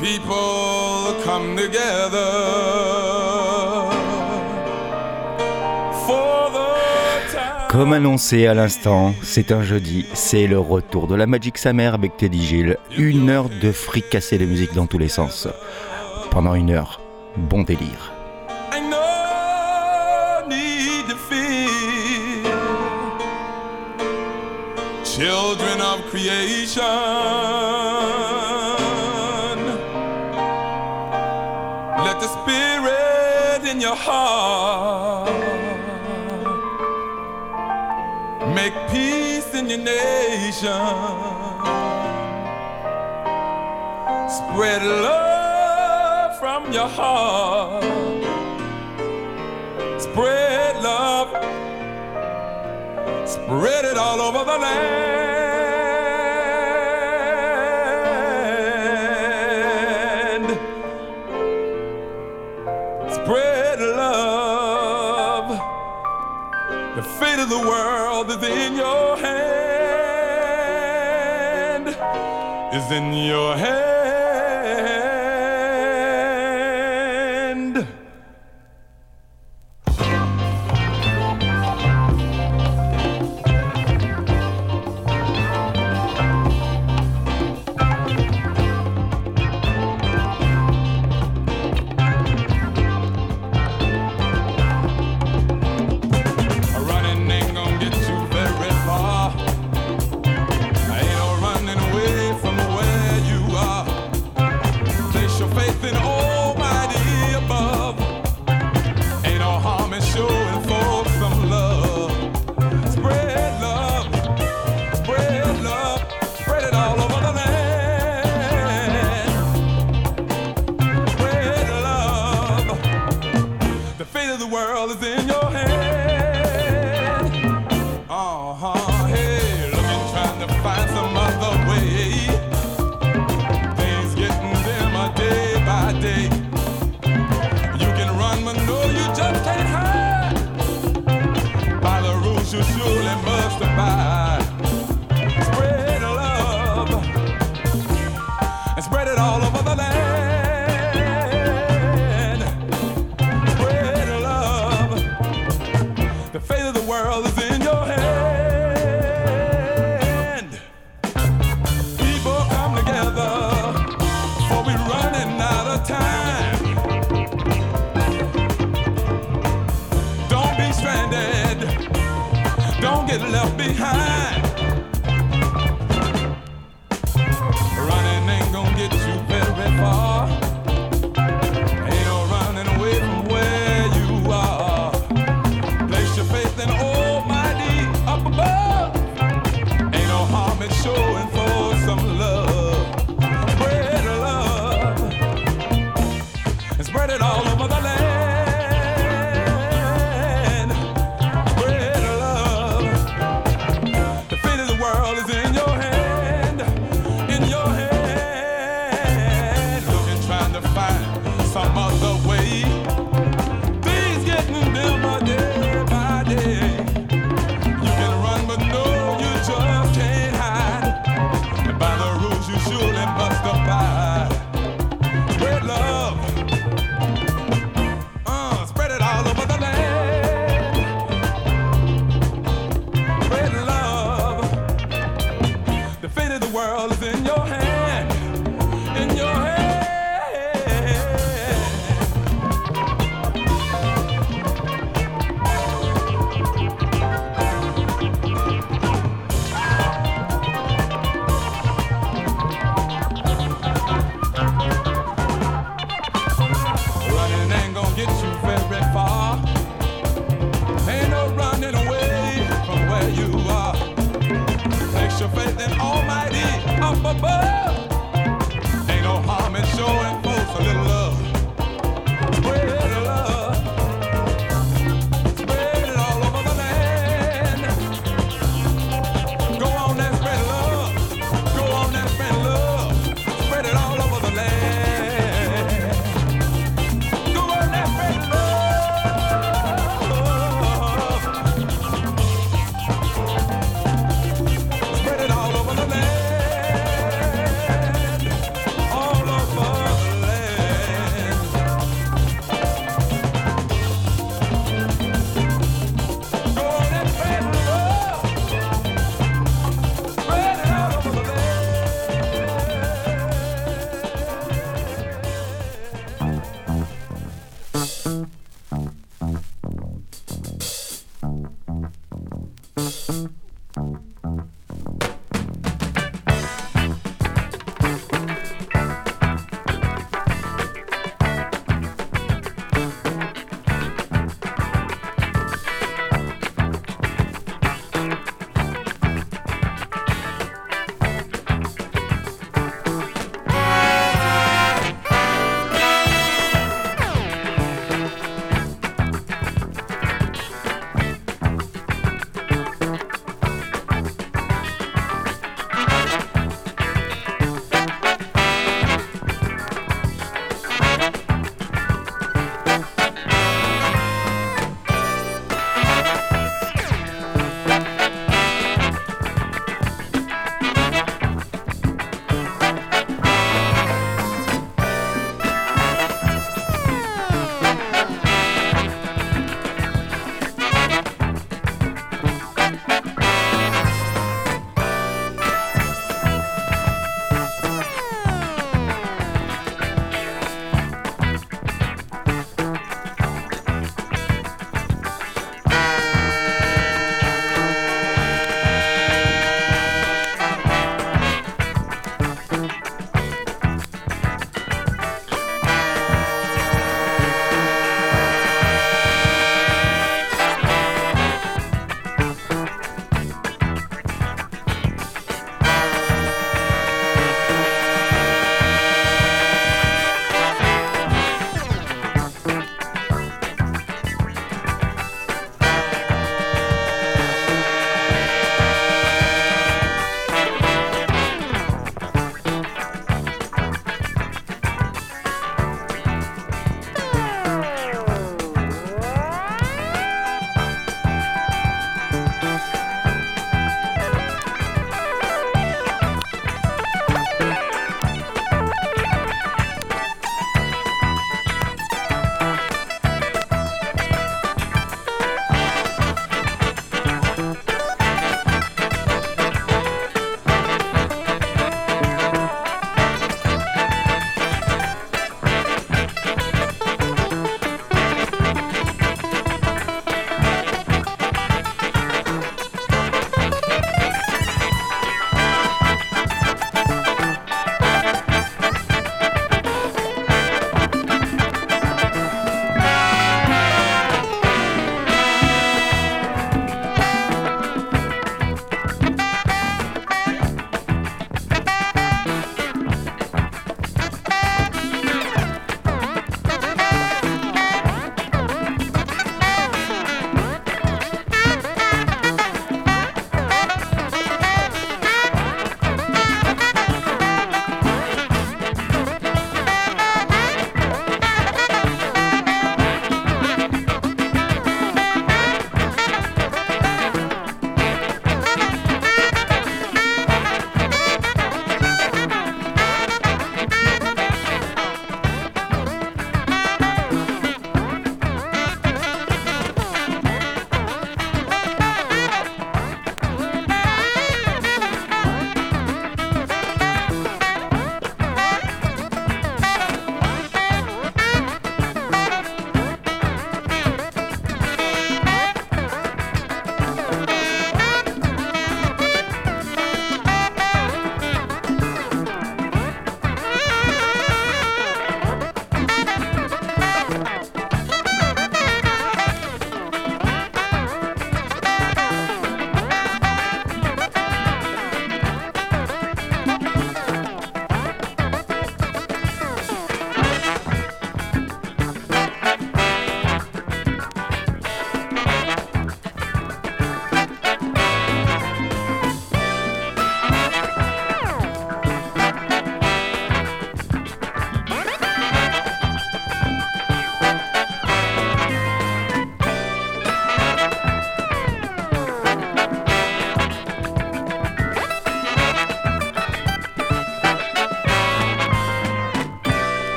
people come together Comme annoncé à l'instant, c'est un jeudi, c'est le retour de la Magic Samer avec Teddy Gilles. Une heure de fricasser les musiques dans tous les sens. Pendant une heure, bon délire. Children of creation heart. Make peace in your nation. Spread love from your heart. Spread love. Spread it all over the land. the world is in your hand, is in your hand.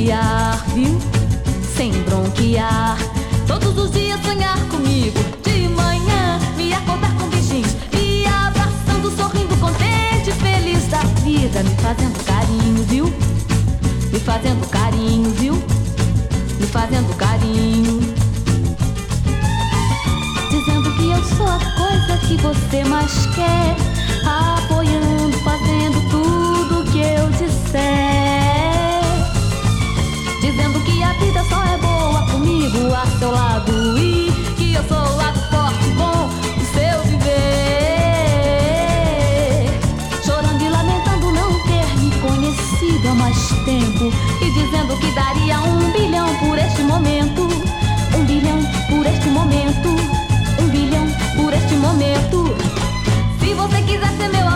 bronquear, viu? Sem bronquear. Todos os dias sonhar comigo. De manhã me acordar com beijinhos. Me abraçando, sorrindo, contente, feliz da vida. Me fazendo carinho, viu? Me fazendo carinho, viu? Me fazendo carinho. Dizendo que eu sou a coisa que você mais quer. Apoiando, fazendo tudo que eu disser dizendo que a vida só é boa comigo a seu lado e que eu sou o lado forte bom do seu viver. Chorando e lamentando não ter me conhecido há mais tempo e dizendo que daria um bilhão por este momento, um bilhão por este momento, um bilhão por este momento. Se você quiser ser meu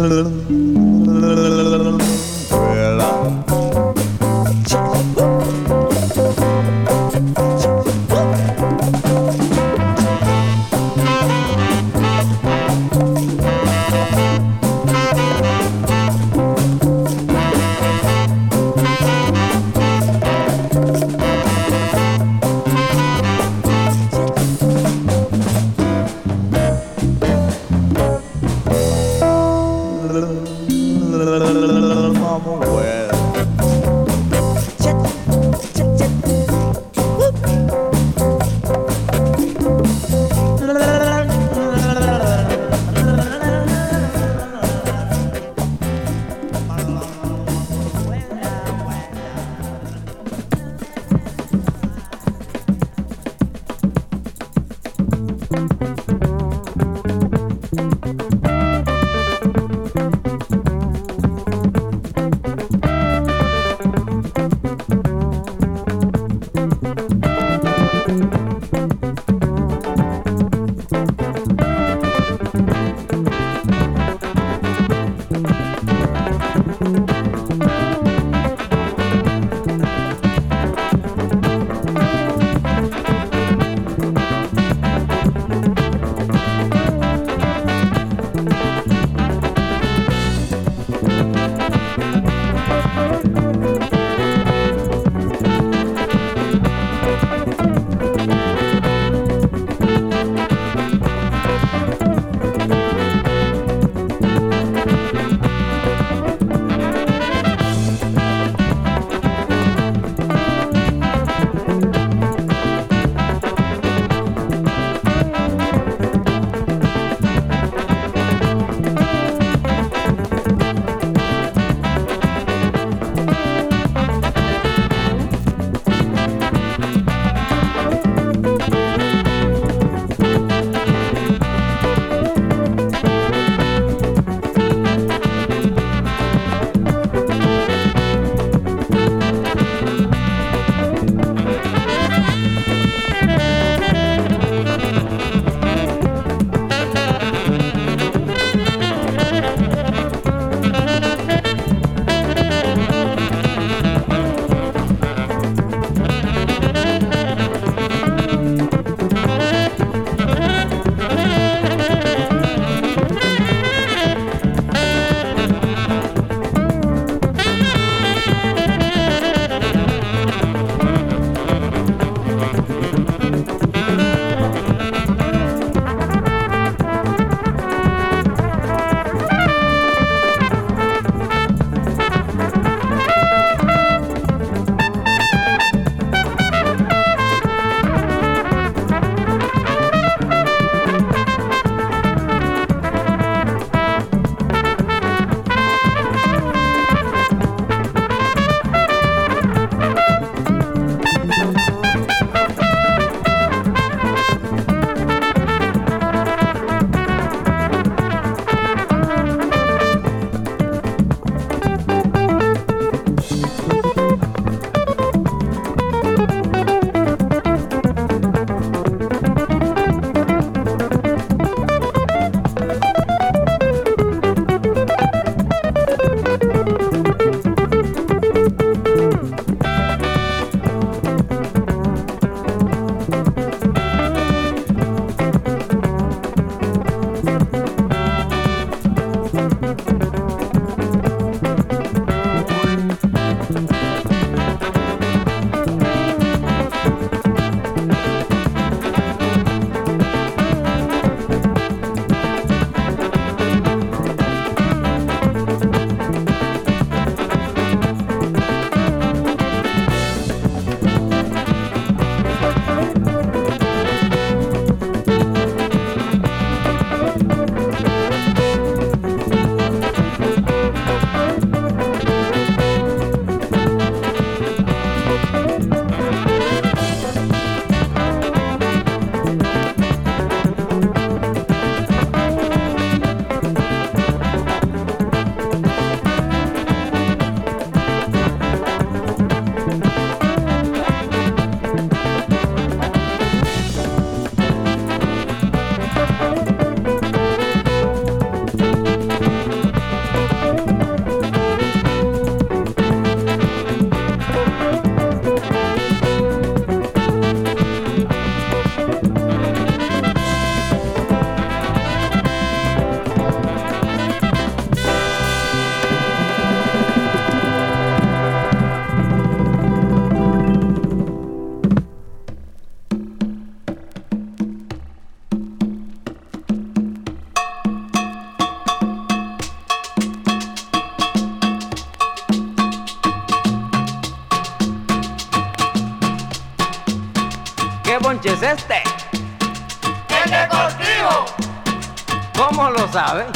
Mm-hmm. este. El deportivo. ¿Cómo lo saben?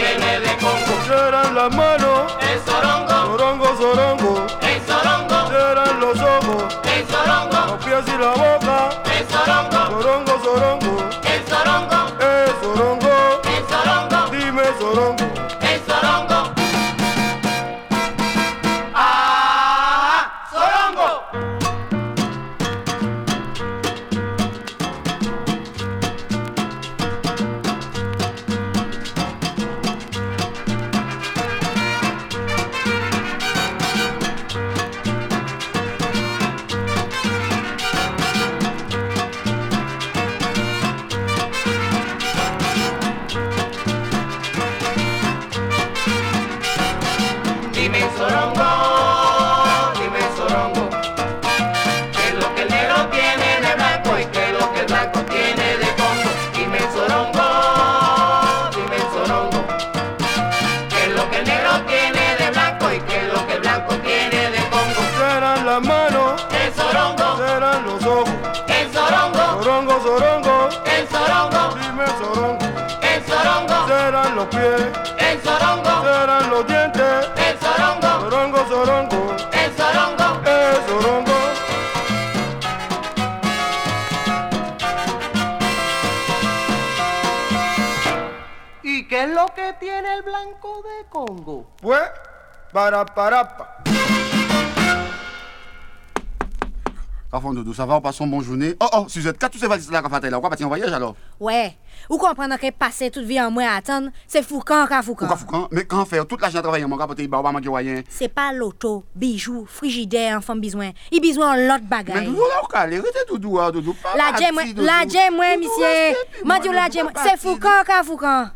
tiene de congo. Eran las manos, el Sorongo zorongo, Sorongo El zorongo, eran los ojos, el Sorongo los pies y la boca. El zorongo. Serán los dientes. El zorongo. Zorongo, zorongo. El zorongo. El sorongo ¿Y qué es lo que tiene el blanco de Congo? Pues, para parapa. Parfois, Dodo, ça va ou bonne journée Oh, oh, si vous êtes quatre, tu ces valises là qu'on fait là, pourquoi partir en voyage alors Ouais. Ou comprendre que passer toute vie en moins à attendre, c'est foucan, quand foucan. foucan Mais quand faire Toute l'argent travailler, mon capote, il va manquer rien. C'est pas l'auto, bijoux, frigidaire, enfant besoin. Il besoin l'autre bagage. Mais Dodo, là, on calé, rete Doudou, hein, Doudou. La j'aime, la j'aime, ouais, monsieur. Moi, dis la j'aime, c'est foucan, quand foucan.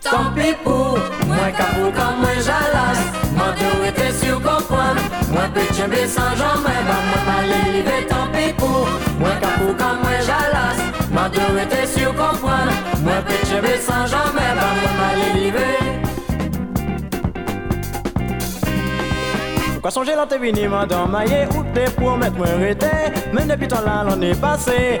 Tant pis pour moi, quand foucan, moi, j'alas. Moi, tu étais sur comprendre. Moi petit blé sans jamais Bah moi pas les tant pis pour Moi capou comme moi j'alasse Ma deux était qu'on pointe Moi petit blé sans jamais Bah moi pas les Quand songer là t'es venu moi dans maillé ou t'es pour mettre moi arrêté Mais depuis tant là l'on est passé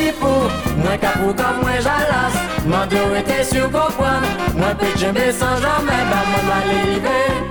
pou Mwen comme kom mwen jalas Mando sur sou kompran Mwen je jembe san jamais Ba mwen mali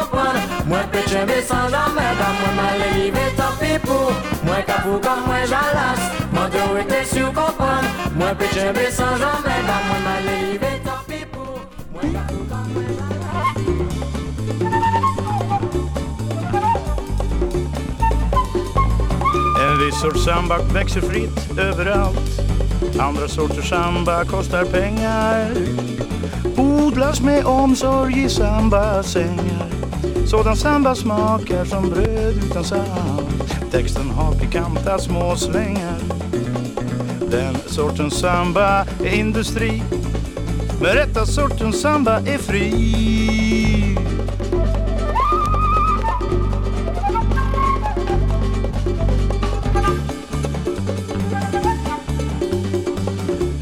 mwen cheme san jan mèdam Mwen man le rive pou Mwen kapou kan mwen jalas Mwen de ou ete sou kompran Mwen pe cheme san jan mèdam Mwen man le rive pou Mwen kapou kan mwen jalas En viss sorts samba växer fritt överallt Andra sorters samba kostar pengar Odlas med omsorg i sambasängar sådan samba smakar som bröd utan salt Texten har pikanta små slängar Den sortens samba är industri Men rätta sortens samba är fri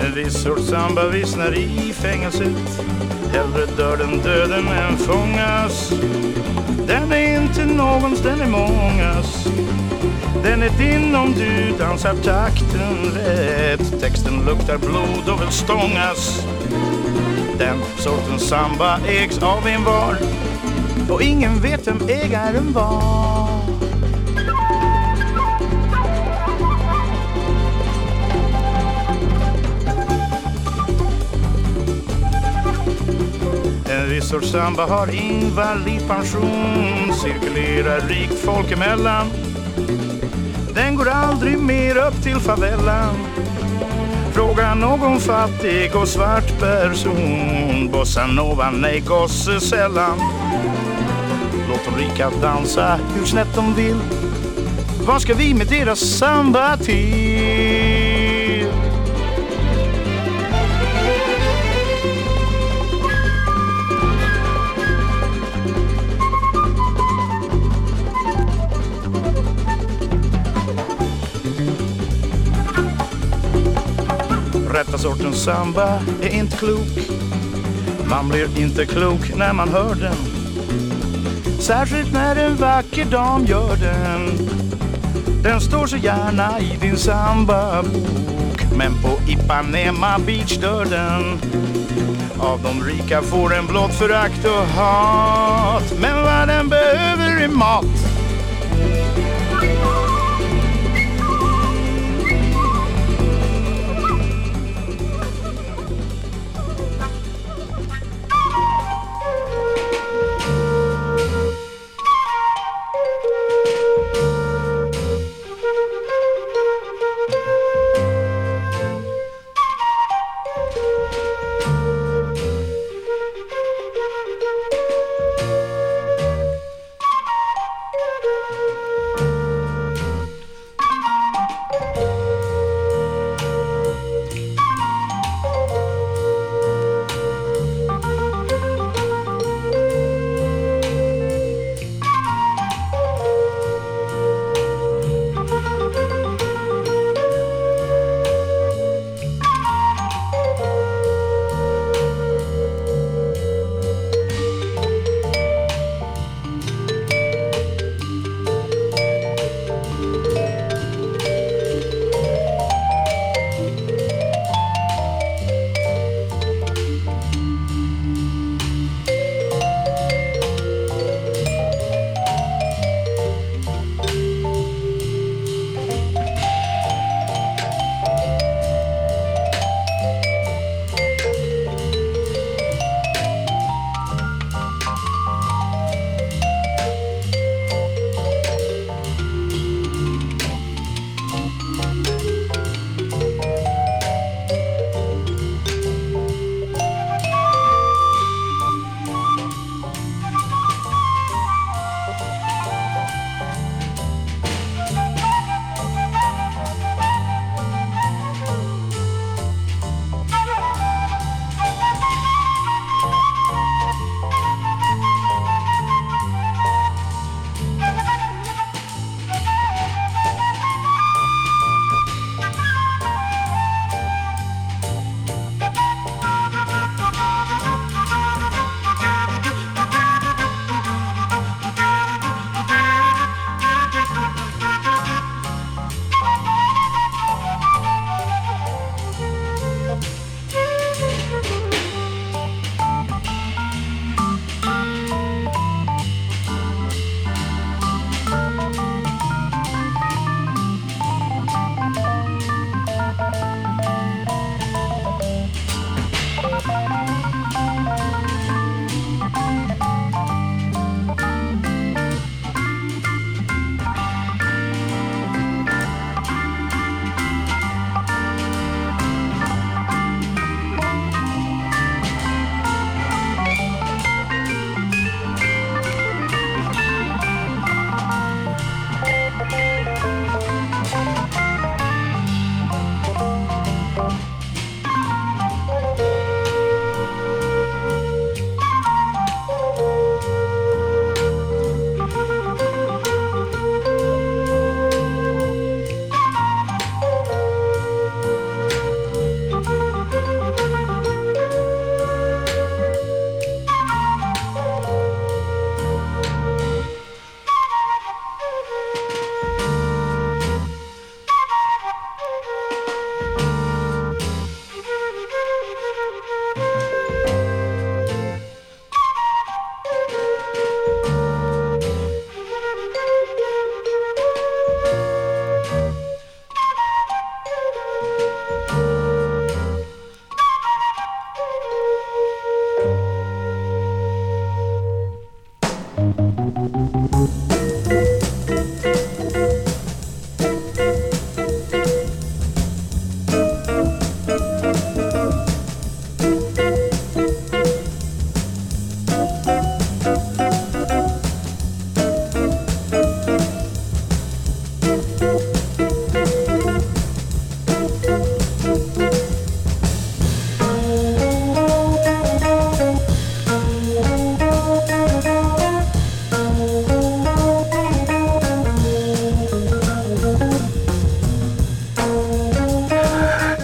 En viss sorts samba vissnar i fängelset Hellre dör den döden än fångas den är inte någons, den är mångas. Den är din om du dansar takten rätt. Texten luktar blod och vill stångas. Den sortens samba ägs av en var. Och ingen vet vem ägaren var. professor Samba har invalidpension, Cirkulerar rikt folk emellan Den går aldrig mer upp till favellan Fråga någon fattig och svart person Bossanova, nej gosse sällan Låt de rika dansa hur snett de vill Vad ska vi med deras samba till? rätta sortens samba är inte klok. Man blir inte klok när man hör den. Särskilt när en vacker dam gör den. Den står så gärna i din sambabok. Men på Ipanema Beach dör den. Av de rika får den blott förakt och hat. Men vad den behöver är mat.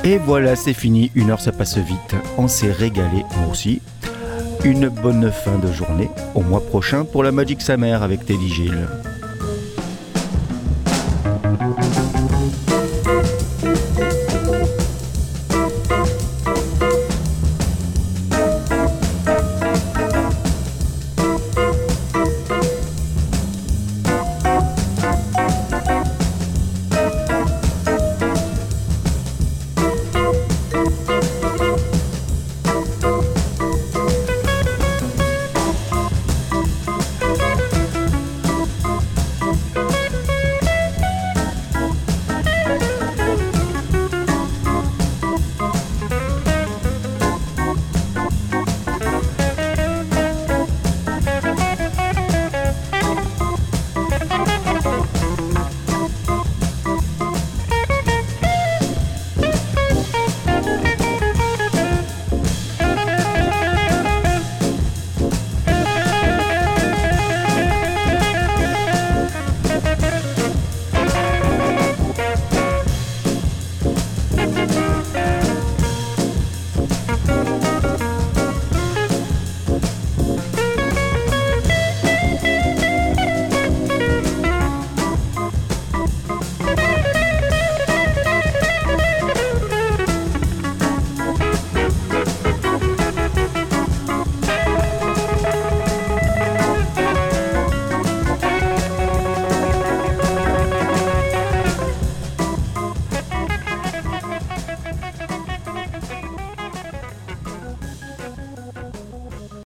Et voilà, c'est fini. Une heure, ça passe vite. On s'est régalé, moi aussi. Une bonne fin de journée. Au mois prochain pour la Magic Samer avec Teddy Gilles.